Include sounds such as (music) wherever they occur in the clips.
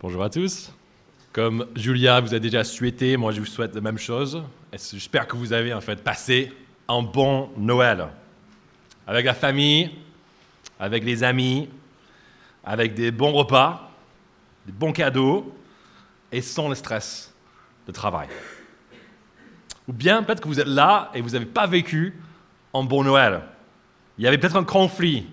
Bonjour à tous. Comme Julia vous a déjà souhaité, moi je vous souhaite la même chose. J'espère que vous avez en fait passé un bon Noël. Avec la famille, avec les amis, avec des bons repas, des bons cadeaux et sans le stress de travail. Ou bien peut-être que vous êtes là et vous n'avez pas vécu un bon Noël. Il y avait peut-être un conflit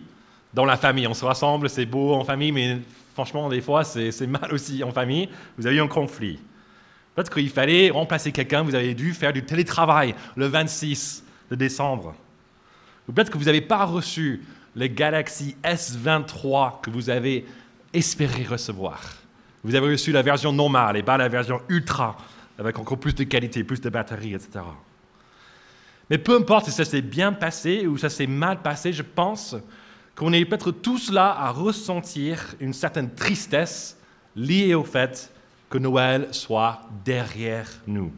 dans la famille. On se rassemble, c'est beau en famille, mais franchement, des fois, c'est mal aussi en famille. Vous avez eu un conflit. Peut-être qu'il fallait remplacer quelqu'un, vous avez dû faire du télétravail le 26 de décembre. Ou peut-être que vous n'avez pas reçu les Galaxy S23 que vous avez espéré recevoir. Vous avez reçu la version normale et pas la version ultra, avec encore plus de qualité, plus de batterie, etc. Mais peu importe si ça s'est bien passé ou ça s'est mal passé, je pense qu'on est peut-être tous là à ressentir une certaine tristesse liée au fait que Noël soit derrière nous.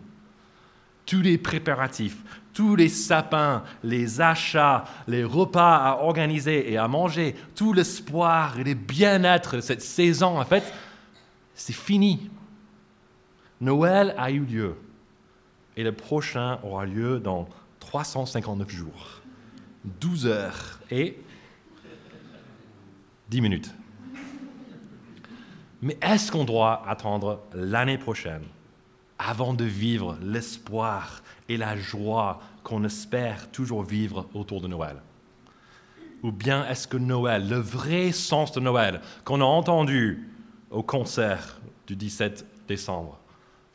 Tous les préparatifs, tous les sapins, les achats, les repas à organiser et à manger, tout l'espoir et le bien-être de cette saison, en fait, c'est fini. Noël a eu lieu et le prochain aura lieu dans 359 jours, 12 heures et 10 minutes. Mais est-ce qu'on doit attendre l'année prochaine avant de vivre l'espoir et la joie qu'on espère toujours vivre autour de Noël? Ou bien est-ce que Noël, le vrai sens de Noël qu'on a entendu au concert du 17 décembre,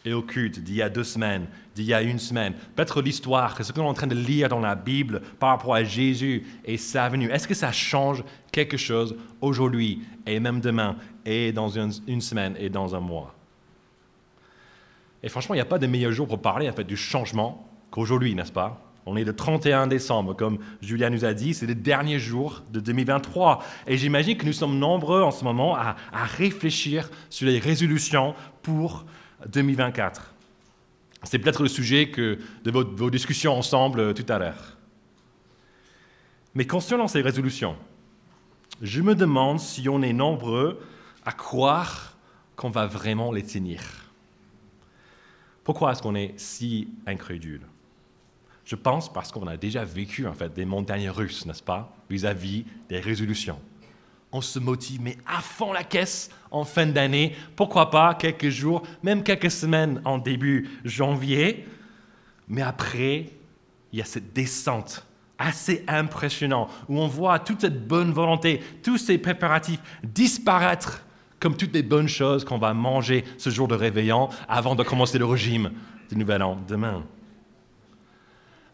et au culte d'il y a deux semaines, d'il y a une semaine. Peut-être l'histoire, ce qu'on est en train de lire dans la Bible par rapport à Jésus et sa venue. Est-ce que ça change quelque chose aujourd'hui et même demain et dans une, semaine et dans un mois? Et franchement, il n'y a pas de meilleur jour pour parler en fait, du changement qu'aujourd'hui, n'est-ce pas? On est le 31 décembre, comme Julia nous a dit, c'est le dernier jour de 2023. Et j'imagine que nous sommes nombreux en ce moment à, à réfléchir sur les résolutions pour 2024. C'est peut-être le sujet de vos, vos discussions ensemble euh, tout à l'heure. Mais concernant ces résolutions, je me demande si on est nombreux à croire qu'on va vraiment les tenir. Pourquoi est-ce qu'on est si incrédule? Je pense parce qu'on a déjà vécu en fait des montagnes russes, n'est-ce pas, vis-à-vis des résolutions on se motive, mais à fond la caisse en fin d'année. Pourquoi pas quelques jours, même quelques semaines en début janvier. Mais après, il y a cette descente assez impressionnante où on voit toute cette bonne volonté, tous ces préparatifs disparaître comme toutes les bonnes choses qu'on va manger ce jour de réveillon avant de commencer le régime du Nouvel An demain.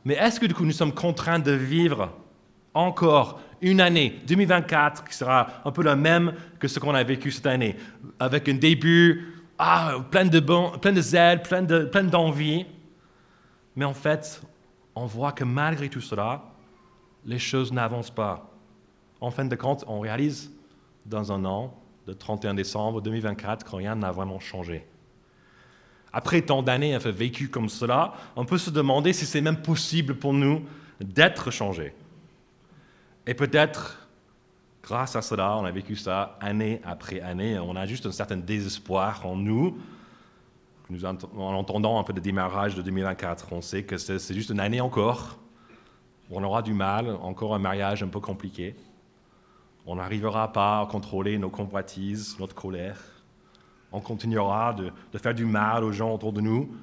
Mais est-ce que du coup nous sommes contraints de vivre encore une année 2024 qui sera un peu la même que ce qu'on a vécu cette année, avec un début ah, plein, de bon, plein de zèle, plein, de, plein d'envie. Mais en fait, on voit que malgré tout cela, les choses n'avancent pas. En fin de compte, on réalise dans un an, le 31 décembre 2024, que rien n'a vraiment changé. Après tant d'années vécues comme cela, on peut se demander si c'est même possible pour nous d'être changés. Et peut-être, grâce à cela, on a vécu ça année après année. On a juste un certain désespoir en nous, en entendant un peu le démarrage de 2024. On sait que c'est juste une année encore. On aura du mal, encore un mariage un peu compliqué. On n'arrivera pas à contrôler nos convoitises, notre colère. On continuera de faire du mal aux gens autour de nous.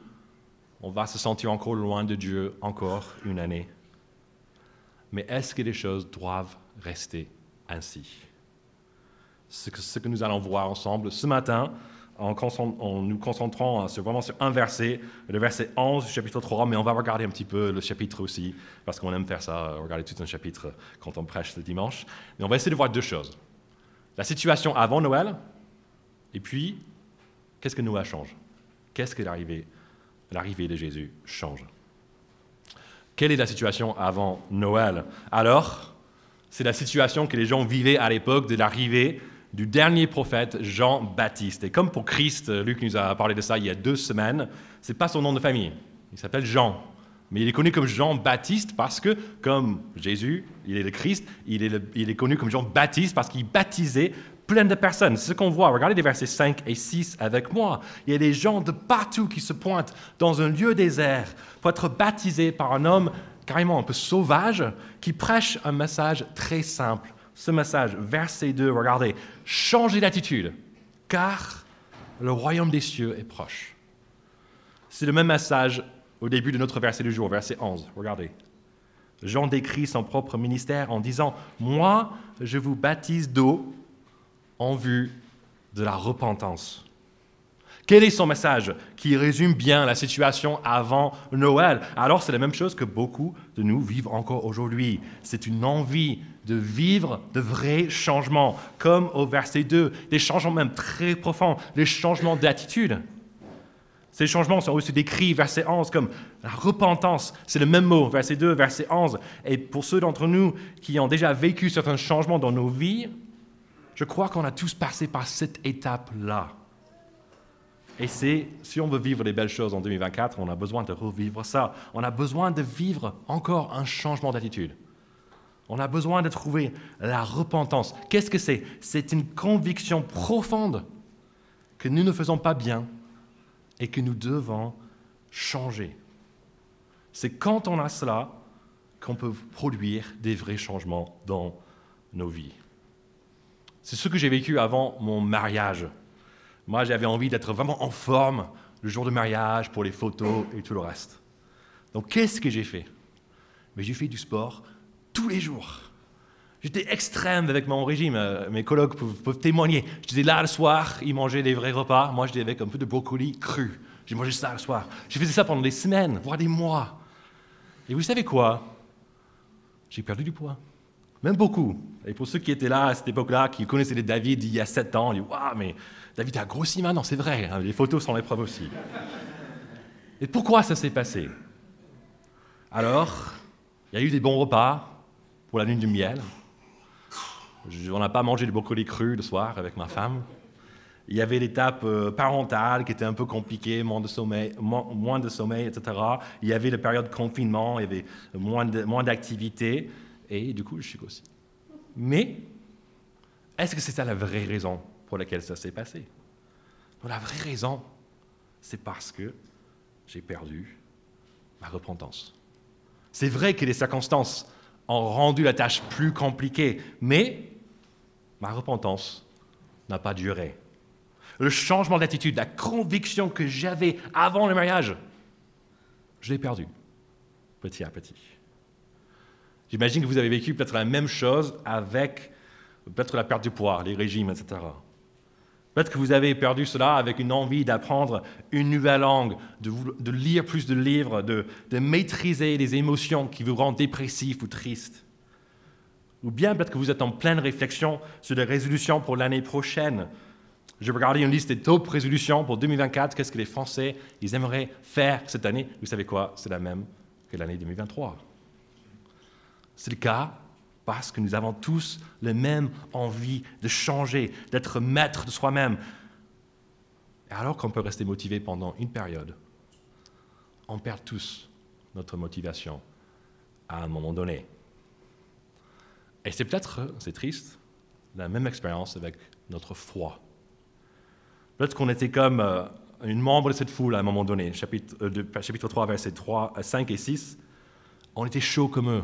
On va se sentir encore loin de Dieu encore une année mais est-ce que les choses doivent rester ainsi? Ce que, ce que nous allons voir ensemble ce matin, en, nous concentrant sur, vraiment sur un verset, le verset 11 du chapitre 3, mais on va regarder un petit peu le chapitre aussi, parce qu'on aime faire ça, regarder tout un chapitre quand on prêche le dimanche. Mais on va essayer de voir deux choses. La situation avant Noël, et puis, qu'est-ce que Noël change? Qu'est-ce que l'arrivée, l'arrivée de Jésus change? Quelle est la situation avant Noël? Alors, c'est la situation que les gens vivaient à l'époque de l'arrivée du dernier prophète Jean-Baptiste. Et comme pour Christ, Luc nous a parlé de ça il y a deux semaines, ce n'est pas son nom de famille. Il s'appelle Jean. Mais il est connu comme Jean-Baptiste parce que, comme Jésus, il est le Christ, il est, il est connu comme Jean-Baptiste parce qu'il baptisait plein de personnes. C'est ce qu'on voit. Regardez les versets 5 et 6 avec moi. Il y a des gens de partout qui se pointent dans un lieu désert pour être baptisés par un homme carrément un peu sauvage qui prêche un message très simple. Ce message, verset 2, regardez, changez d'attitude, car le royaume des cieux est proche. C'est le même message au début de notre verset du jour, verset 11. Regardez. Jean décrit son propre ministère en disant, Moi, je vous baptise d'eau en vue de la repentance. Quel est son message qui résume bien la situation avant Noël? Alors c'est la même chose que beaucoup de nous vivent encore aujourd'hui. C'est une envie de vivre de vrais changements, comme au verset 2, des changements même très profonds, des changements d'attitude. Ces changements sont aussi décrits, verset 11, comme la repentance. C'est le même mot, verset 2, verset 11. Et pour ceux d'entre nous qui ont déjà vécu certains changements dans nos vies, je crois qu'on a tous passé par cette étape-là. Et c'est, si on veut vivre des belles choses en 2024, on a besoin de revivre ça. On a besoin de vivre encore un changement d'attitude. On a besoin de trouver la repentance. Qu'est-ce que c'est? C'est une conviction profonde que nous ne faisons pas bien et que nous devons changer. C'est quand on a cela qu'on peut produire des vrais changements dans nos vies. C'est ce que j'ai vécu avant mon mariage. Moi, j'avais envie d'être vraiment en forme le jour de mariage, pour les photos et tout le reste. Donc, qu'est-ce que j'ai fait? Mais j'ai fait du sport tous les jours. J'étais extrême avec mon régime. Euh, mes collègues peuvent, témoigner. J'étais là le soir, ils mangeaient des vrais repas. Moi, j'étais avec un peu de brocoli cru. J'ai mangé ça le soir. J'ai fait ça pendant des semaines, voire des mois. Et vous savez quoi? J'ai perdu du poids. Même beaucoup. Et pour ceux qui étaient là à cette époque-là, qui connaissaient David il y a sept ans, ils disent Waouh, mais David a grossi maintenant, c'est vrai. Hein, les photos sont les preuves aussi. Et pourquoi ça s'est passé? Alors, il y a eu des bons repas pour la lune du miel. On n'a pas mangé de brocoli cru le soir avec ma femme. Il y avait l'étape euh, parentale qui était un peu compliquée, moins de sommeil, moins, de sommeil, etc. Il y avait la période de confinement, il y avait moins d'activité, et du coup, je suis aussi. Mais, est-ce que c'est ça la vraie raison pour laquelle ça s'est passé? La vraie raison, c'est parce que j'ai perdu ma repentance. C'est vrai que les circonstances ont rendu la tâche plus compliquée, mais ma repentance n'a pas duré. Le changement d'attitude, la conviction que j'avais avant le mariage, je l'ai perdu, petit à petit. J'imagine que vous avez vécu peut-être la même chose avec peut-être la perte du poids, les régimes, etc. Peut-être que vous avez perdu cela avec une envie d'apprendre une nouvelle langue, de, lire plus de livres, de, maîtriser les émotions qui vous rendent dépressif ou triste. Ou bien peut-être que vous êtes en pleine réflexion sur des résolutions pour l'année prochaine. J'ai regardé une liste des top résolutions pour 2024. Qu'est-ce que les Français ils aimeraient faire cette année? Vous savez quoi? C'est la même que l'année 2023. C'est le cas parce que nous avons tous la même envie de changer, d'être maître de soi-même. Alors qu'on peut rester motivé pendant une période, on perd tous notre motivation à un moment donné. Et c'est peut-être, c'est triste, la même expérience avec notre foi. Peut-être qu'on était comme euh, une membre de cette foule à un moment donné, chapitre, euh, chapitre 3, versets 3, 5 et 6. On était chaud comme eux.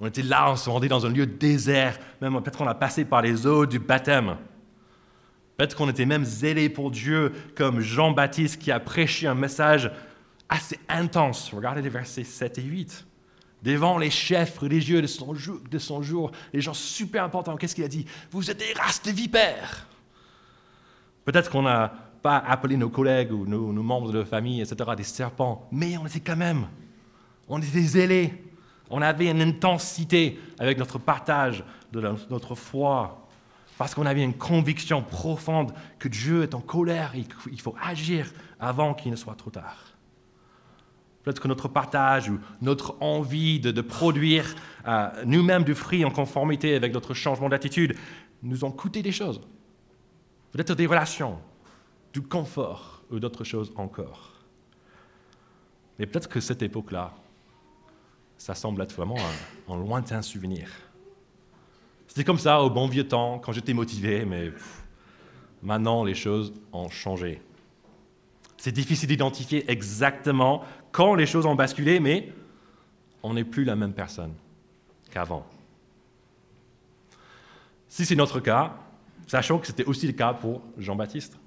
On était là, on se rendait dans un lieu désert. Même peut-être qu'on a passé par les eaux du baptême. Peut-être qu'on était même zélé pour Dieu, comme Jean-Baptiste qui a prêché un message assez intense. Regardez les versets 7 et 8 devant les chefs religieux de son, jour, les gens super importants. Qu'est-ce qu'il a dit? Vous êtes des races de vipères. Peut-être qu'on n'a pas appelé nos collègues ou nos, membres de famille, etc., des serpents, mais on était quand même. On était zélés. On avait une intensité avec notre partage de notre foi, parce qu'on avait une conviction profonde que Dieu est en colère et qu'il faut agir avant qu'il ne soit trop tard. Peut-être que notre partage ou notre envie de, produire euh, nous-mêmes du fruit en conformité avec notre changement d'attitude nous ont coûté des choses. Peut-être des relations, du confort ou d'autres choses encore. Mais peut-être que cette époque-là, ça semble être vraiment un, un lointain souvenir. C'était comme ça au bon vieux temps, quand j'étais motivé, mais maintenant les choses ont changé. C'est difficile d'identifier exactement quand les choses ont basculé, mais on n'est plus la même personne qu'avant. Si c'est notre cas, sachant que c'était aussi le cas pour Jean-Baptiste.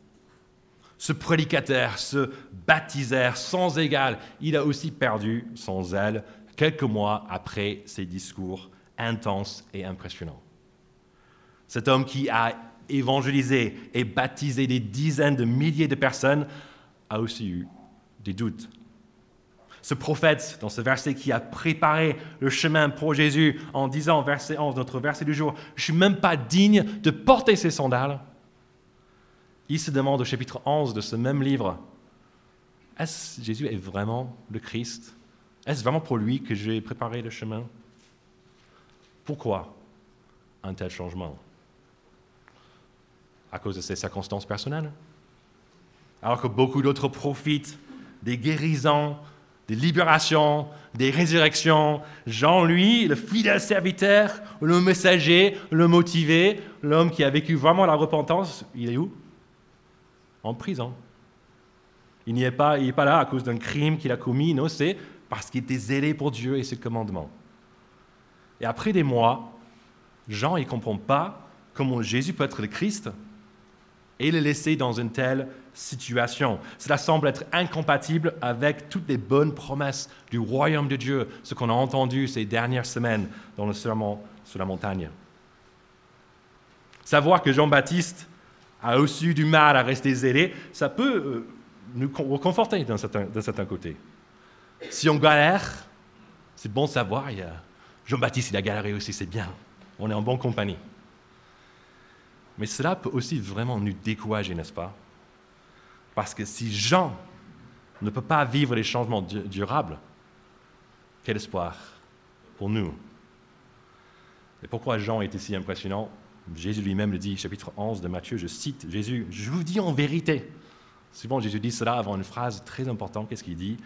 Ce prédicateur, ce baptiseur sans égal, il a aussi perdu son zèle quelques mois après ses discours intenses et impressionnants. Cet homme qui a évangélisé et baptisé des dizaines de milliers de personnes a aussi eu des doutes ce prophète, dans ce verset, qui a préparé le chemin pour Jésus en disant, verset 11, notre verset du jour, je ne suis même pas digne de porter ses sandales. Il se demande au chapitre 11 de ce même livre, est-ce Jésus est vraiment le Christ? Est-ce vraiment pour lui que j'ai préparé le chemin? Pourquoi un tel changement? À cause de ses circonstances personnelles? Alors que beaucoup d'autres profitent des guérisons, des libérations, des résurrections. Jean, lui, le fidèle serviteur, le messager, le motivé, l'homme qui a vécu vraiment la repentance, il est où? En prison. Il n'est pas, pas là à cause d'un crime qu'il a commis, non, c'est parce qu'il était zélé pour Dieu et ses commandements. Et après des mois, Jean, ne comprend pas comment Jésus peut être le Christ et le laisser dans une telle situation. Cela semble être incompatible avec toutes les bonnes promesses du royaume de Dieu, ce qu'on a entendu ces dernières semaines dans le serment sur la montagne. Savoir que Jean-Baptiste a aussi eu du mal à rester zélé, ça peut euh, nous reconforter d'un certain, côté. Si on galère, c'est bon de savoir, Jean-Baptiste, il a galéré aussi, c'est bien. On est en bonne compagnie. Mais cela peut aussi vraiment nous décourager, n'est-ce pas? Parce que si Jean ne peut pas vivre les changements durables, quel espoir pour nous? Et pourquoi Jean était si impressionnant? Jésus lui-même le dit, chapitre 11 de Matthieu, je cite Jésus, je vous dis en vérité. Souvent Jésus dit cela avant une phrase très importante, qu'est-ce qu'il dit?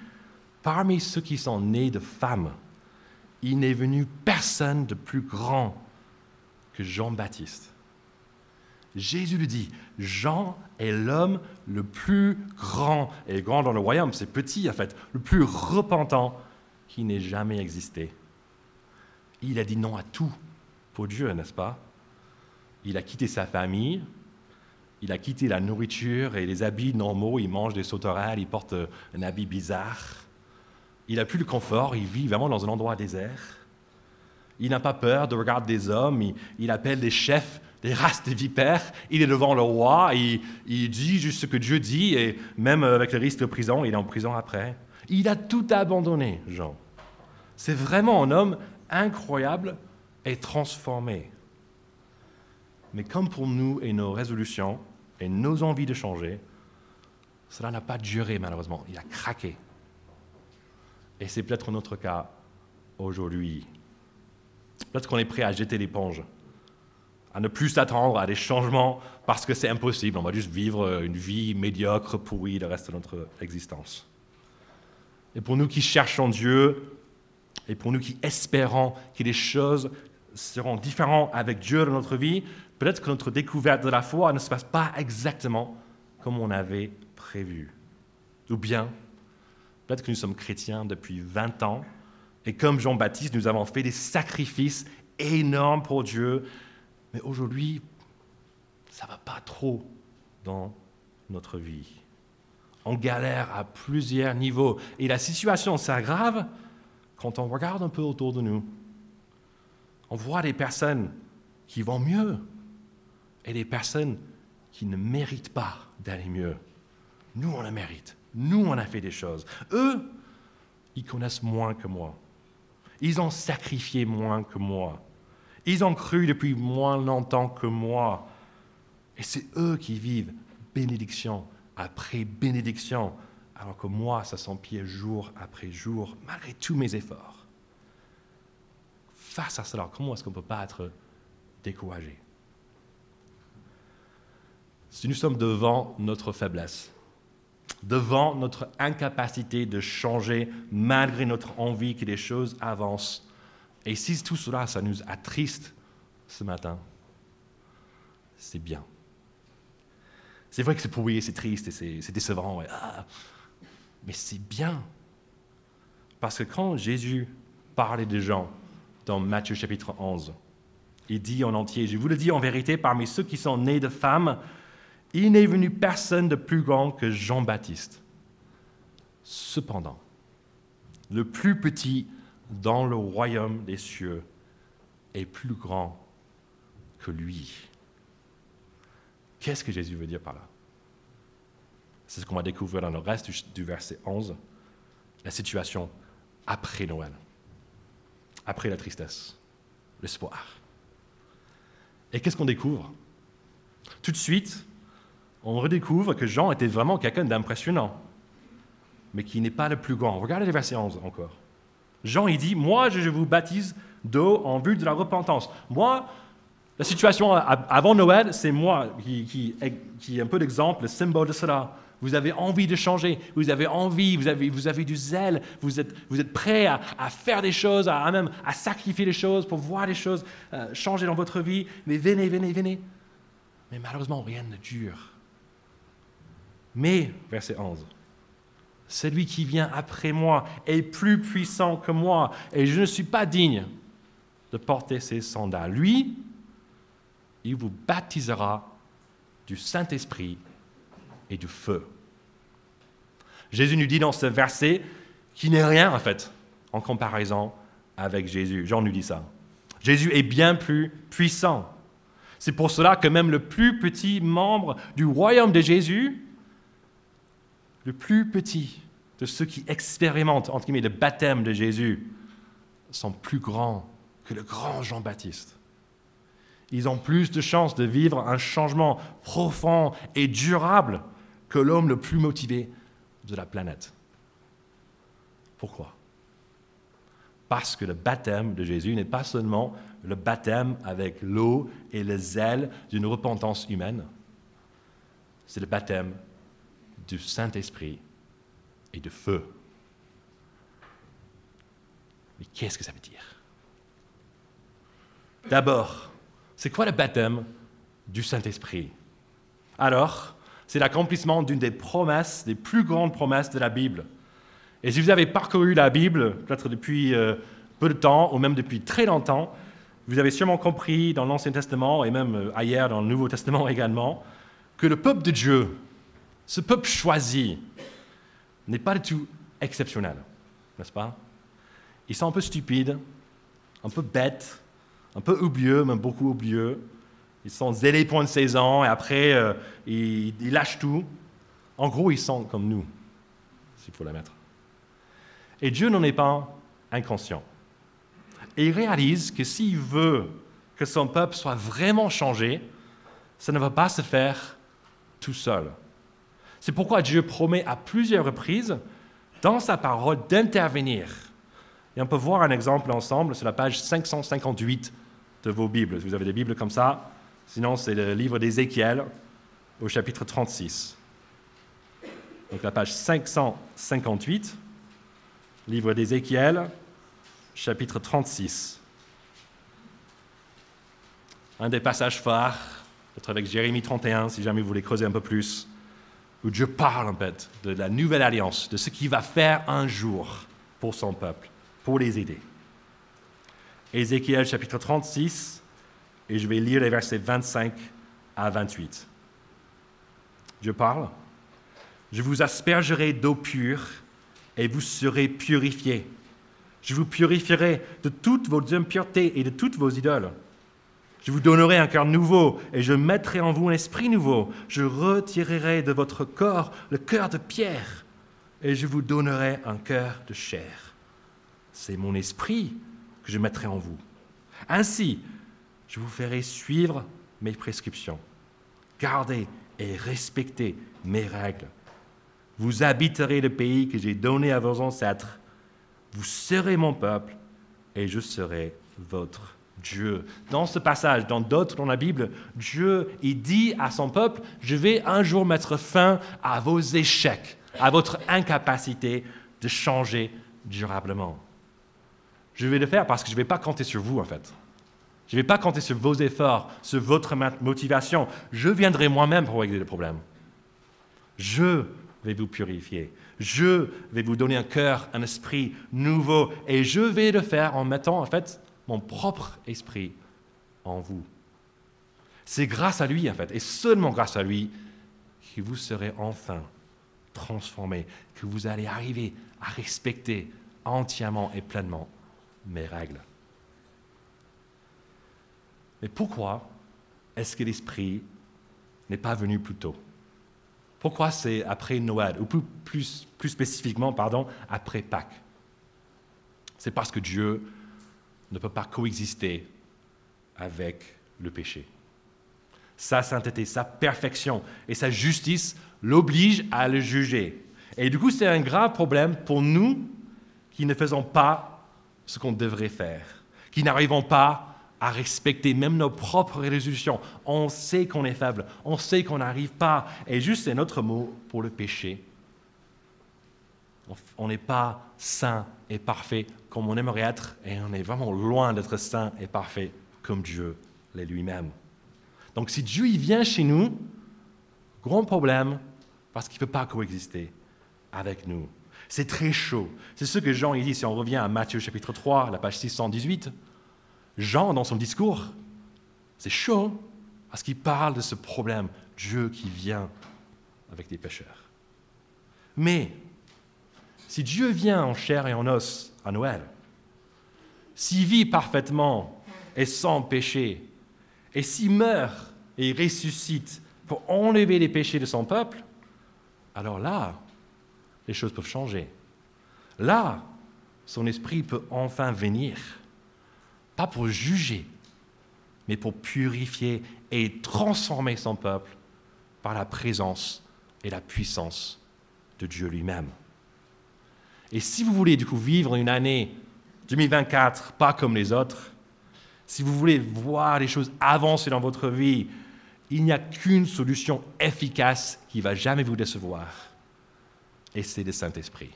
Parmi ceux qui sont nés de femmes, il n'est venu personne de plus grand que Jean-Baptiste. Jésus lui dit, Jean est l'homme le plus grand, et grand dans le royaume, c'est petit en fait, le plus repentant qui n'ait jamais existé. Il a dit non à tout pour Dieu, n'est-ce pas? Il a quitté sa famille, il a quitté la nourriture et les habits normaux, il mange des sauterelles, il porte un habit bizarre. Il n'a plus le confort, il vit vraiment dans un endroit désert. Il n'a pas peur de regarder des hommes, il, appelle des chefs des races de vipères. Il est devant le roi, il, il dit juste ce que Dieu dit, et même avec le risque de prison, il est en prison après. Il a tout abandonné, Jean. C'est vraiment un homme incroyable et transformé. Mais comme pour nous et nos résolutions et nos envies de changer, cela n'a pas duré malheureusement. Il a craqué. Et c'est peut-être notre cas aujourd'hui. Peut-être qu'on est prêt à jeter l'éponge à ne plus s'attendre à des changements parce que c'est impossible. On va juste vivre une vie médiocre, pourrie le reste de notre existence. Et pour nous qui cherchons Dieu, et pour nous qui espérons que les choses seront différentes avec Dieu dans notre vie, peut-être que notre découverte de la foi ne se passe pas exactement comme on avait prévu. Ou bien, peut-être que nous sommes chrétiens depuis 20 ans, et comme Jean-Baptiste, nous avons fait des sacrifices énormes pour Dieu, mais aujourd'hui, ça ne va pas trop dans notre vie. On galère à plusieurs niveaux. Et la situation s'aggrave quand on regarde un peu autour de nous. On voit des personnes qui vont mieux et des personnes qui ne méritent pas d'aller mieux. Nous, on le mérite. Nous, on a fait des choses. Eux, ils connaissent moins que moi. Ils ont sacrifié moins que moi. Ils ont cru depuis moins longtemps que moi. Et c'est eux qui vivent bénédiction après bénédiction, alors que moi, ça s'empire jour après jour, malgré tous mes efforts. Face à cela, comment est-ce qu'on ne peut pas être découragé? Si nous sommes devant notre faiblesse, devant notre incapacité de changer malgré notre envie que les choses avancent, et si tout cela, ça nous attriste, ce matin, c'est bien. C'est vrai que c'est pourri, c'est triste et c'est décevant. Ah, mais c'est bien. Parce que quand Jésus parlait des gens dans Matthieu chapitre 11, il dit en entier, je vous le dis en vérité, parmi ceux qui sont nés de femmes, il n'est venu personne de plus grand que Jean-Baptiste. Cependant, le plus petit dans le royaume des cieux est plus grand que lui. Qu'est-ce que Jésus veut dire par là? C'est ce qu'on va découvrir dans le reste du, verset 11, la situation après Noël, après la tristesse, l'espoir. Et qu'est-ce qu'on découvre? Tout de suite, on redécouvre que Jean était vraiment quelqu'un d'impressionnant, mais qui n'est pas le plus grand. Regardez le verset 11 encore. Jean, il dit, moi, je vous baptise d'eau en vue de la repentance. Moi, la situation avant Noël, c'est moi qui, est un peu l'exemple, le symbole de cela. Vous avez envie de changer, vous avez envie, vous avez, du zèle, vous êtes, vous êtes prêt à, à, faire des choses, à, même à sacrifier des choses pour voir des choses euh, changer dans votre vie. Mais venez, venez, venez. Mais malheureusement, rien ne dure. Mais, verset 11, celui qui vient après moi est plus puissant que moi, et je ne suis pas digne de porter ses sandales. Lui, il vous baptisera du Saint-Esprit et du feu. Jésus nous dit dans ce verset qu'il n'est rien en fait en comparaison avec Jésus. Jean nous dit ça. Jésus est bien plus puissant. C'est pour cela que même le plus petit membre du royaume de Jésus, le plus petit de ceux qui expérimentent entre guillemets, le baptême de Jésus, sont plus grands que le grand Jean-Baptiste. Ils ont plus de chances de vivre un changement profond et durable que l'homme le plus motivé de la planète. Pourquoi? Parce que le baptême de Jésus n'est pas seulement le baptême avec l'eau et le zèle d'une repentance humaine, c'est le baptême du Saint-Esprit et de feu. Mais qu'est-ce que ça veut dire? D'abord, c'est quoi le baptême du Saint-Esprit? Alors, c'est l'accomplissement d'une des promesses, des plus grandes promesses de la Bible. Et si vous avez parcouru la Bible, peut-être depuis euh, peu de temps, ou même depuis très longtemps, vous avez sûrement compris dans l'Ancien Testament, et même euh, ailleurs dans le Nouveau Testament (laughs) également, que le peuple de Dieu, ce peuple choisi, n'est pas du tout exceptionnel, n'est-ce pas? Ils sont un peu stupides, un peu bêtes, un peu oublieux, même beaucoup oublieux. Ils sont zélés pour une saison et après, euh, ils, lâchent tout. En gros, ils sont comme nous, s'il faut la mettre. Et Dieu n'en est pas inconscient. Et il réalise que s'il veut que son peuple soit vraiment changé, ça ne va pas se faire tout seul. C'est pourquoi Dieu promet à plusieurs reprises dans sa parole d'intervenir. Et on peut voir un exemple ensemble sur la page 558 de vos Bibles. Vous avez des Bibles comme ça. Sinon, c'est le livre d'Ézéchiel au chapitre 36. Donc la page 558, livre d'Ézéchiel, chapitre 36. Un des passages phares, peut-être avec Jérémie 31, si jamais vous voulez creuser un peu plus, où Dieu parle en fait de la nouvelle alliance, de ce qu'il va faire un jour pour son peuple, pour les aider. Ézéchiel chapitre 36, et je vais lire les versets 25 à 28. Dieu parle. Je vous aspergerai d'eau pure et vous serez purifiés. Je vous purifierai de toutes vos impuretés et de toutes vos idoles. Je vous donnerai un cœur nouveau et je mettrai en vous un esprit nouveau. Je retirerai de votre corps le cœur de pierre et je vous donnerai un cœur de chair. C'est mon esprit que je mettrai en vous. Ainsi, je vous ferai suivre mes prescriptions, garder et respecter mes règles. Vous habiterez le pays que j'ai donné à vos ancêtres. Vous serez mon peuple et je serai votre Dieu. Dans ce passage, dans d'autres dans la Bible, Dieu dit à son peuple, je vais un jour mettre fin à vos échecs, à votre incapacité de changer durablement. Je vais le faire parce que je ne vais pas compter sur vous, en fait. Je ne vais pas compter sur vos efforts, sur votre motivation. Je viendrai moi-même pour régler le problème. Je vais vous purifier. Je vais vous donner un cœur, un esprit nouveau. Et je vais le faire en mettant en fait mon propre esprit en vous. C'est grâce à lui, en fait, et seulement grâce à lui, que vous serez enfin transformés, que vous allez arriver à respecter entièrement et pleinement mes règles. Mais pourquoi est-ce que l'Esprit n'est pas venu plus tôt? Pourquoi c'est après Noël, ou plus, plus, spécifiquement, pardon, après Pâques? C'est parce que Dieu ne peut pas coexister avec le péché. Sa sainteté, sa perfection et sa justice l'obligent à le juger. Et du coup, c'est un grave problème pour nous qui ne faisons pas ce qu'on devrait faire, qui n'arrivons pas à respecter même nos propres résolutions. On sait qu'on est faible, on sait qu'on n'arrive pas. Et juste, c'est notre mot pour le péché. On n'est pas saint et parfait comme on aimerait être, et on est vraiment loin d'être saint et parfait comme Dieu l'est lui-même. Donc si Dieu il vient chez nous, grand problème, parce qu'il ne peut pas coexister avec nous. C'est très chaud. C'est ce que Jean il dit, si on revient à Matthieu chapitre 3, la page 618. Jean, dans son discours, c'est chaud parce qu'il parle de ce problème, Dieu qui vient avec des pécheurs. Mais si Dieu vient en chair et en os à Noël, s'il vit parfaitement et sans péché, et s'il meurt et ressuscite pour enlever les péchés de son peuple, alors là, les choses peuvent changer. Là, son esprit peut enfin venir pas pour juger, mais pour purifier et transformer son peuple par la présence et la puissance de Dieu lui-même. Et si vous voulez du coup vivre une année 2024 pas comme les autres, si vous voulez voir les choses avancer dans votre vie, il n'y a qu'une solution efficace qui va jamais vous décevoir. Et c'est le Saint-Esprit.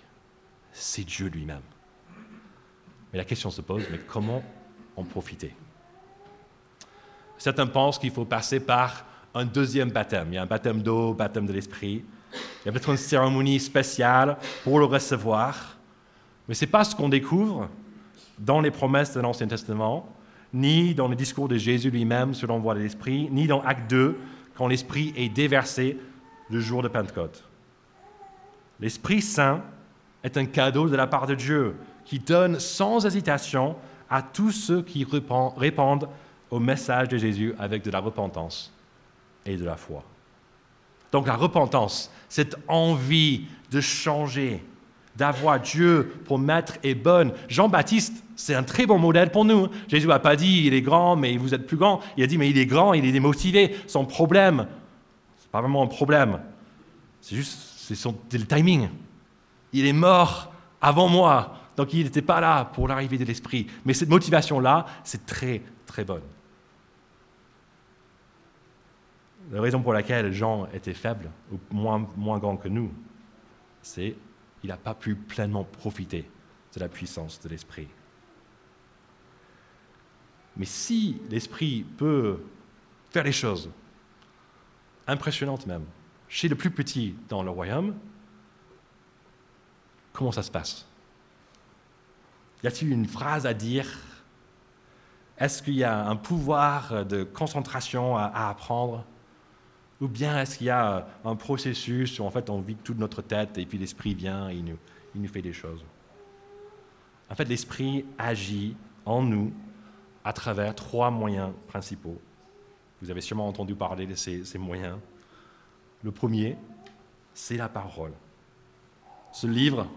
C'est Dieu lui-même. Mais la question se pose, mais comment en profiter? Certains pensent qu'il faut passer par un deuxième baptême. Il y a un baptême d'eau, baptême de l'esprit. Il y a peut-être une cérémonie spéciale pour le recevoir. Mais ce n'est pas ce qu'on découvre dans les promesses de l'Ancien Testament, ni dans le discours de Jésus lui-même sur l'envoi de l'Esprit, ni dans Acte 2, quand l'Esprit est déversé le jour de Pentecôte. L'Esprit Saint est un cadeau de la part de Dieu qui donne sans hésitation à tous ceux qui répondent au message de Jésus avec de la repentance et de la foi. Donc la repentance, cette envie de changer, d'avoir Dieu pour maître et bonne. Jean-Baptiste, c'est un très bon modèle pour nous. Jésus n'a pas dit il est grand, mais vous êtes plus grand. Il a dit mais il est grand, il est démotivé. Son problème, ce n'est pas vraiment un problème. C'est juste c'est le timing. Il est mort avant moi. Donc il n'était pas là pour l'arrivée de l'Esprit. Mais cette motivation-là, c'est très, très bonne. La raison pour laquelle Jean était faible, ou moins, grand que nous, c'est qu'il n'a pas pu pleinement profiter de la puissance de l'Esprit. Mais si l'Esprit peut faire les choses impressionnantes même, chez le plus petit dans le royaume, comment ça se passe? Y a-t-il une phrase à dire? Est-ce qu'il y a un pouvoir de concentration à, apprendre? Ou bien est-ce qu'il y a un processus où en fait on vide toute notre tête et puis l'esprit vient et il nous, il nous fait des choses? En fait, l'esprit agit en nous à travers trois moyens principaux. Vous avez sûrement entendu parler de ces, ces moyens. Le premier, c'est la parole. Ce livre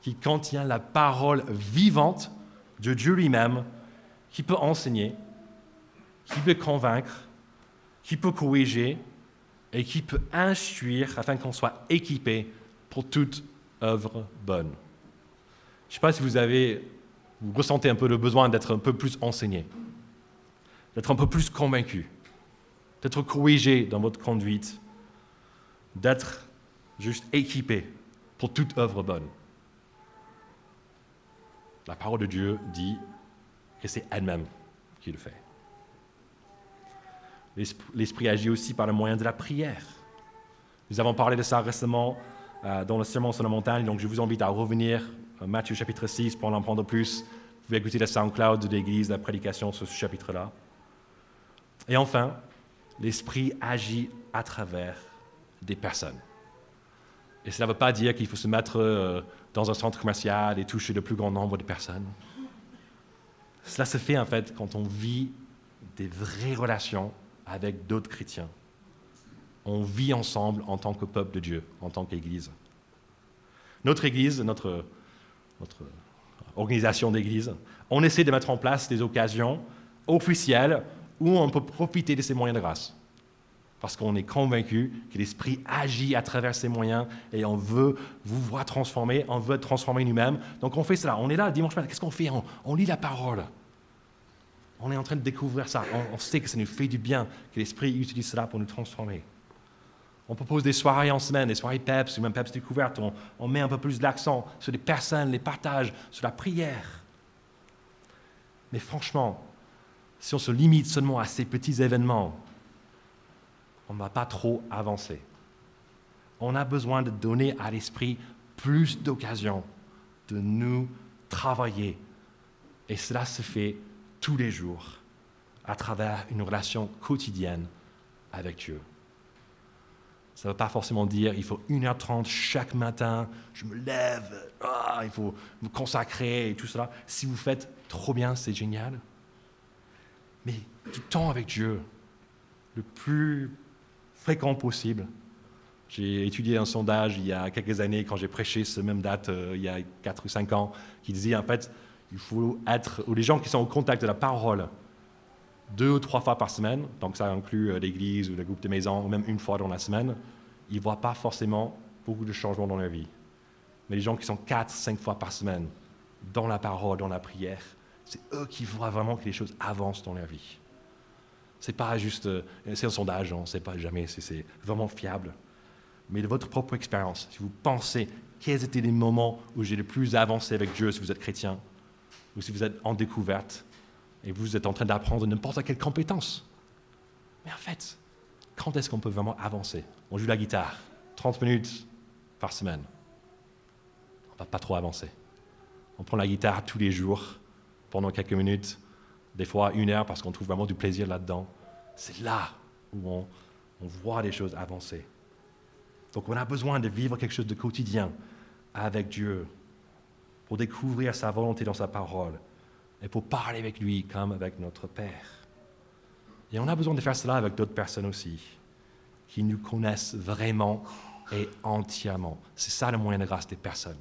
qui contient la parole vivante de Dieu lui-même, qui peut enseigner, qui peut convaincre, qui peut corriger et qui peut instruire afin qu'on soit équipé pour toute œuvre bonne. Je ne sais pas si vous avez, vous ressentez un peu le besoin d'être un peu plus enseigné, d'être un peu plus convaincu, d'être corrigé dans votre conduite, d'être juste équipé pour toute œuvre bonne. La parole de Dieu dit que c'est elle-même qui le fait. L'Esprit agit aussi par le moyen de la prière. Nous avons parlé de ça récemment euh, dans le Sermon sur la montagne, donc je vous invite à revenir à Matthieu chapitre 6 pour en apprendre plus. Vous pouvez écouter la SoundCloud de l'Église, la prédication sur ce chapitre-là. Et enfin, l'Esprit agit à travers des personnes. Et cela ne veut pas dire qu'il faut se mettre euh, dans un centre commercial et toucher le plus grand nombre de personnes. Cela se fait en fait quand on vit des vraies relations avec d'autres chrétiens. On vit ensemble en tant que peuple de Dieu, en tant qu'Église. Notre Église, notre, organisation d'Église, on essaie de mettre en place des occasions officielles où on peut profiter de ces moyens de grâce. Parce qu'on est convaincu que l'Esprit agit à travers ces moyens et on veut vous voir transformer, on veut transformer nous-mêmes. Donc on fait cela. On est là dimanche matin. Qu'est-ce qu'on fait? On, lit la parole. On est en train de découvrir ça. On, sait que ça nous fait du bien, que l'Esprit utilise cela pour nous transformer. On propose des soirées en semaine, des soirées PEPS ou même PEPS découverte. On, on met un peu plus d'accent sur les personnes, les partages, sur la prière. Mais franchement, si on se limite seulement à ces petits événements, on ne va pas trop avancer. On a besoin de donner à l'esprit plus d'occasions de nous travailler. Et cela se fait tous les jours à travers une relation quotidienne avec Dieu. Ça ne veut pas forcément dire il faut 1h30 chaque matin, je me lève, ah, il faut me consacrer et tout cela. Si vous faites trop bien, c'est génial. Mais du temps avec Dieu, le plus fréquent possible. J'ai étudié un sondage il y a quelques années quand j'ai prêché ce même date, euh, il y a 4 ou 5 ans, qui disait en fait, il faut être, ou les gens qui sont au contact de la parole, deux ou trois fois par semaine, donc ça inclut euh, l'église ou le groupe de maison, ou même une fois dans la semaine, ils ne voient pas forcément beaucoup de changements dans leur vie. Mais les gens qui sont quatre, cinq fois par semaine dans la parole, dans la prière, c'est eux qui voient vraiment que les choses avancent dans leur vie. C'est pas juste, euh, c'est un sondage, on ne sait pas jamais si c'est vraiment fiable. Mais de votre propre expérience, si vous pensez quels étaient les moments où j'ai le plus avancé avec Dieu, si vous êtes chrétien, ou si vous êtes en découverte, et vous êtes en train d'apprendre n'importe quelle compétence. Mais en fait, quand est-ce qu'on peut vraiment avancer? On joue la guitare, 30 minutes par semaine. On ne va pas trop avancer. On prend la guitare tous les jours, pendant quelques minutes, des fois une heure parce qu'on trouve vraiment du plaisir là-dedans. C'est là où on, voit les choses avancer. Donc on a besoin de vivre quelque chose de quotidien avec Dieu pour découvrir sa volonté dans sa parole et pour parler avec lui comme avec notre Père. Et on a besoin de faire cela avec d'autres personnes aussi, qui nous connaissent vraiment et entièrement. C'est ça le moyen de grâce des personnes.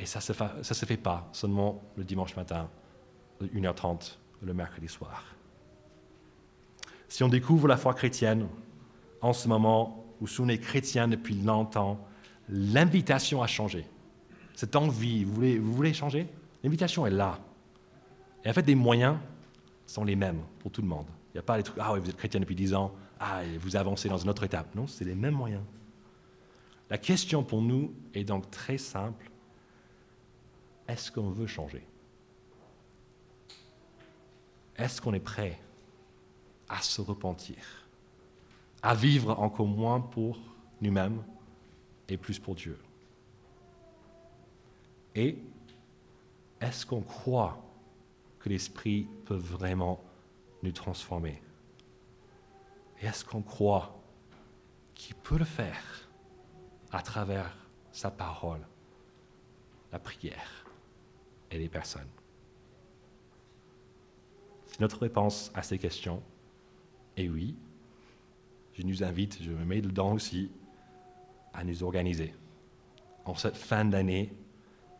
Et ça ne se, fait pas seulement le dimanche matin 1h30 le mercredi soir. Si on découvre la foi chrétienne en ce moment, ou si on est chrétien depuis longtemps, l'invitation a changé. Cette envie, vous voulez, changer L'invitation est là. Et en fait, les moyens sont les mêmes pour tout le monde. Il n'y a pas les trucs, ah oui, vous êtes chrétien depuis 10 ans, ah, vous avancez dans une autre étape. Non, c'est les mêmes moyens. La question pour nous est donc très simple. Est-ce qu'on veut changer? Est-ce qu'on est prêt à se repentir, à vivre encore moins pour nous-mêmes et plus pour Dieu? Et est-ce qu'on croit que l'Esprit peut vraiment nous transformer? Et est-ce qu'on croit qu'il peut le faire à travers sa parole, la prière et les personnes? Notre réponse à ces questions. Est oui. Je nous invite, je me mets dedans aussi, à nous organiser. En cette fin d'année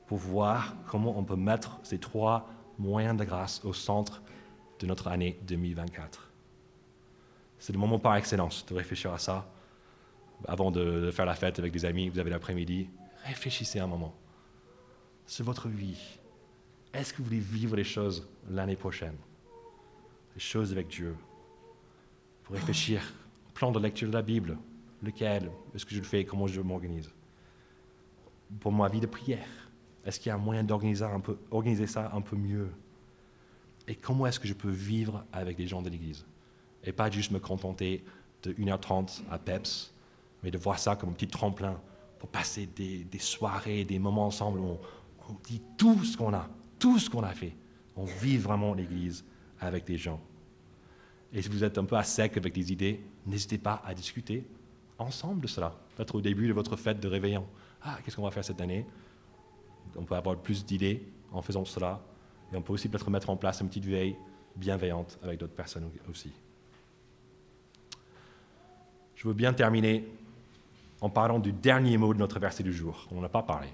pour voir comment on peut mettre ces trois moyens de grâce au centre de notre année 2024. C'est le moment par excellence de réfléchir à ça. Avant de faire la fête avec des amis, vous avez l'après-midi, réfléchissez un moment. C'est votre vie. Est-ce que vous voulez vivre les choses l'année prochaine? Choses avec Dieu. Pour réfléchir au plan de lecture de la Bible. Lequel Est-ce que je le fais? Comment je m'organise? Pour ma vie de prière. Est-ce qu'il y a un moyen d'organiser organiser ça un peu mieux? Et comment est-ce que je peux vivre avec des gens de l'Église? Et pas juste me contenter de 1h30 à PEPS, mais de voir ça comme un petit tremplin pour passer des, soirées, des moments ensemble où on, dit tout ce qu'on a, tout ce qu'on a fait. On vit vraiment l'Église avec des gens. Et si vous êtes un peu à sec avec des idées, n'hésitez pas à discuter ensemble de cela. Peut-être au début de votre fête de réveillon. Ah, qu'est-ce qu'on va faire cette année? On peut avoir plus d'idées en faisant cela. Et on peut aussi peut-être mettre en place une petite veille bienveillante avec d'autres personnes aussi. Je veux bien terminer en parlant du dernier mot de notre verset du jour. On n'en a pas parlé.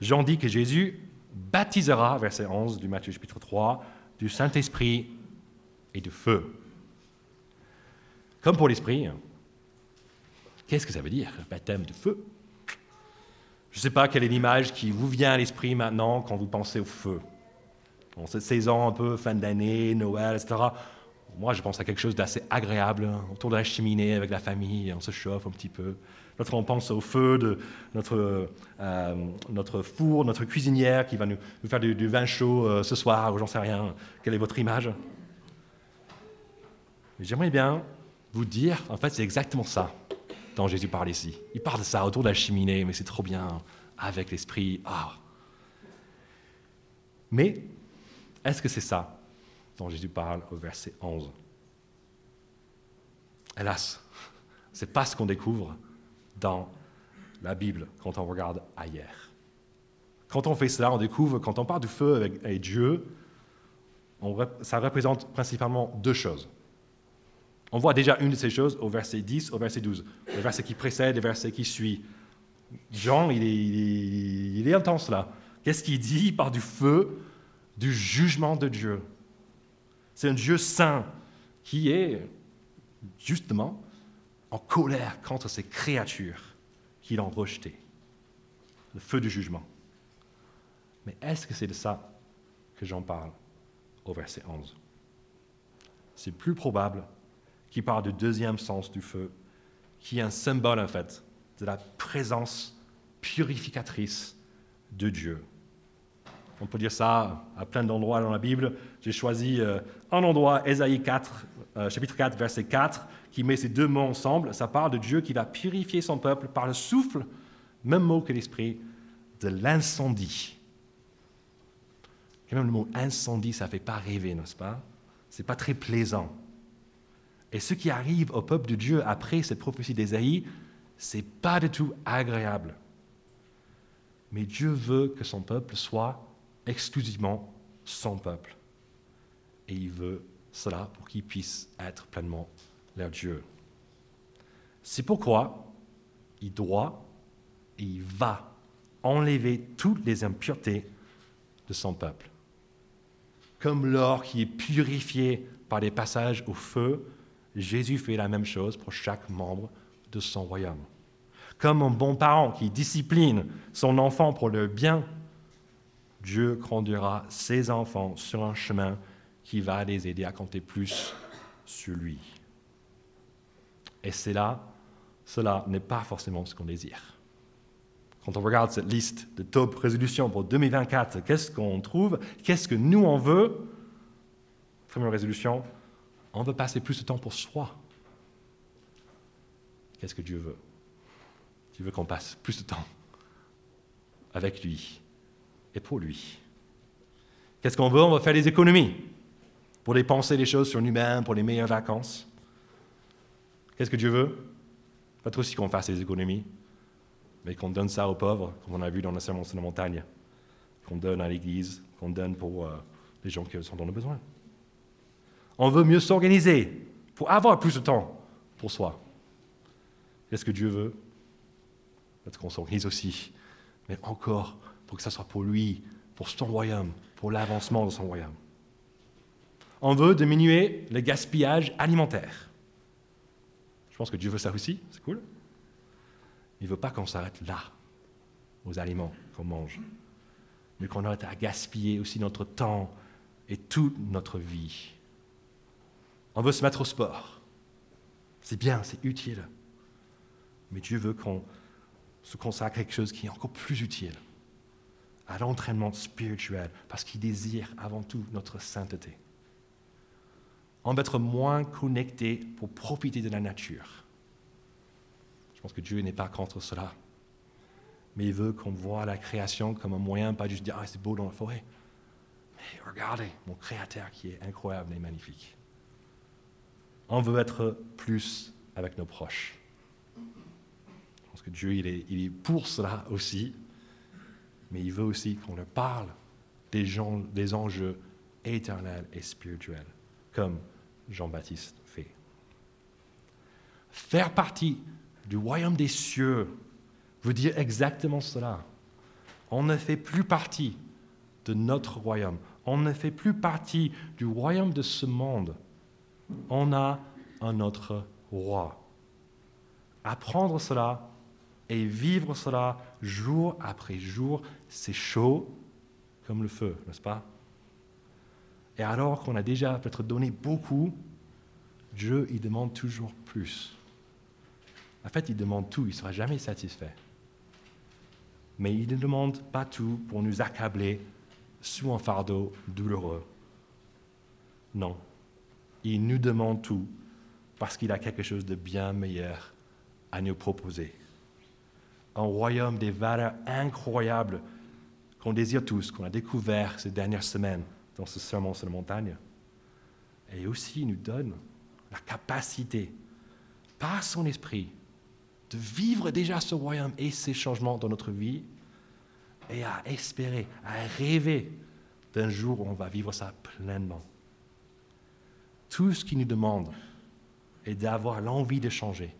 Jean dit que Jésus baptisera, verset 11 du Matthieu chapitre 3, du Saint-Esprit et du feu. Comme pour l'Esprit, qu'est-ce que ça veut dire, baptême de feu? Je ne sais pas quelle est l'image qui vous vient à l'esprit maintenant quand vous pensez au feu. Bon, cette saison un peu fin d'année, Noël, etc. Moi, je pense à quelque chose d'assez agréable, autour de la cheminée avec la famille, on se chauffe un petit peu. Notre, on pense au feu de notre, euh, notre four, notre cuisinière qui va nous, faire du, vin chaud euh, ce soir, ou j'en sais rien. Quelle est votre image? J'aimerais bien vous dire, en fait, c'est exactement ça dont Jésus parle ici. Il parle de ça autour de la cheminée, mais c'est trop bien, avec l'esprit. Ah. Mais est-ce que c'est ça dont Jésus parle au verset 11 Hélas, ce n'est pas ce qu'on découvre dans la Bible quand on regarde ailleurs. Quand on fait cela, on découvre, quand on parle du feu avec, Dieu, ça représente principalement deux choses. On voit déjà une de ces choses au verset 10, au verset 12, le verset qui précède, le verset qui suit. Jean, il est, il intense là. Qu'est-ce qu'il dit? Il parle du feu, du jugement de Dieu. C'est un Dieu saint qui est justement en colère contre ces créatures qu'il a rejetées. Le feu du jugement. Mais est-ce que c'est de ça que j'en parle au verset 11 C'est plus probable qu'il parle du deuxième sens du feu, qui est un symbole en fait de la présence purificatrice de Dieu. On peut dire ça à plein d'endroits dans la Bible. J'ai choisi euh, un endroit, Ésaïe 4, euh, chapitre 4, verset 4, qui met ces deux mots ensemble. Ça parle de Dieu qui va purifier son peuple par le souffle, même mot que l'esprit, de l'incendie. Quand même, le mot incendie, ça ne fait pas rêver, n'est-ce pas? Ce n'est pas très plaisant. Et ce qui arrive au peuple de Dieu après cette prophétie d'Ésaïe, c'est pas du tout agréable. Mais Dieu veut que son peuple soit exclusivement son peuple. Et il veut cela pour qu'il puisse être pleinement leur Dieu. C'est pourquoi il doit et il va enlever toutes les impuretés de son peuple. Comme l'or qui est purifié par les passages au feu, Jésus fait la même chose pour chaque membre de son royaume. Comme un bon parent qui discipline son enfant pour le bien, Dieu conduira ses enfants sur un chemin qui va les aider à compter plus sur lui. Et c'est là, cela n'est pas forcément ce qu'on désire. Quand on regarde cette liste de top résolutions pour 2024, qu'est-ce qu'on trouve? Qu'est-ce que nous on veut? Première résolution, on veut passer plus de temps pour soi. Qu'est-ce que Dieu veut? Dieu veut qu'on passe plus de temps avec lui et pour lui. Qu'est-ce qu'on veut? On va faire des économies pour dépenser les choses sur nous-mêmes, pour les meilleures vacances. Qu'est-ce que Dieu veut? Pas trop si qu'on fasse des économies, mais qu'on donne ça aux pauvres, comme on a vu dans le sermon sur la montagne, qu'on donne à l'Église, qu'on donne pour euh, les gens qui sont dans le besoin. On veut mieux s'organiser pour avoir plus de temps pour soi. Qu'est-ce que Dieu veut? Peut-être qu'on s'organise aussi, mais encore pour que ça soit pour lui, pour son royaume, pour l'avancement de son royaume. On veut diminuer le gaspillage alimentaire. Je pense que Dieu veut ça aussi, c'est cool. Il ne veut pas qu'on s'arrête là, aux aliments qu'on mange, mais qu'on arrête à gaspiller aussi notre temps et toute notre vie. On veut se mettre au sport. C'est bien, c'est utile. Mais Dieu veut qu'on se consacre à quelque chose qui est encore plus utile, à l'entraînement spirituel, parce qu'il désire avant tout notre sainteté. On va être moins connecté pour profiter de la nature. Je pense que Dieu n'est pas contre cela. Mais il veut qu'on voit la création comme un moyen, pas juste dire Ah, c'est beau dans la forêt. Mais regardez mon Créateur qui est incroyable et magnifique. On veut être plus avec nos proches. Je pense que Dieu, il est, pour cela aussi. Mais il veut aussi qu'on leur parle des, gens, des enjeux éternels et spirituels, comme Jean-Baptiste fait. Faire partie du royaume des cieux veut dire exactement cela. On ne fait plus partie de notre royaume. On ne fait plus partie du royaume de ce monde. On a un autre roi. Apprendre cela et vivre cela jour après jour, c'est chaud comme le feu, n'est-ce pas? Et alors qu'on a déjà peut-être donné beaucoup, Dieu, il demande toujours plus. En fait, il demande tout, il ne sera jamais satisfait. Mais il ne demande pas tout pour nous accabler sous un fardeau douloureux. Non, il nous demande tout parce qu'il a quelque chose de bien meilleur à nous proposer. Un royaume des valeurs incroyables qu'on désire tous, qu'on a découvert ces dernières semaines dans ce sermon sur la montagne. Et aussi, il nous donne la capacité, par son esprit, de vivre déjà ce royaume et ces changements dans notre vie et à espérer, à rêver d'un jour où on va vivre ça pleinement. Tout ce qu'il nous demande est d'avoir l'envie de changer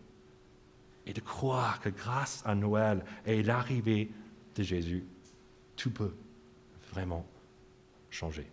et de croire que grâce à Noël et l'arrivée de Jésus, tout peut vraiment changer.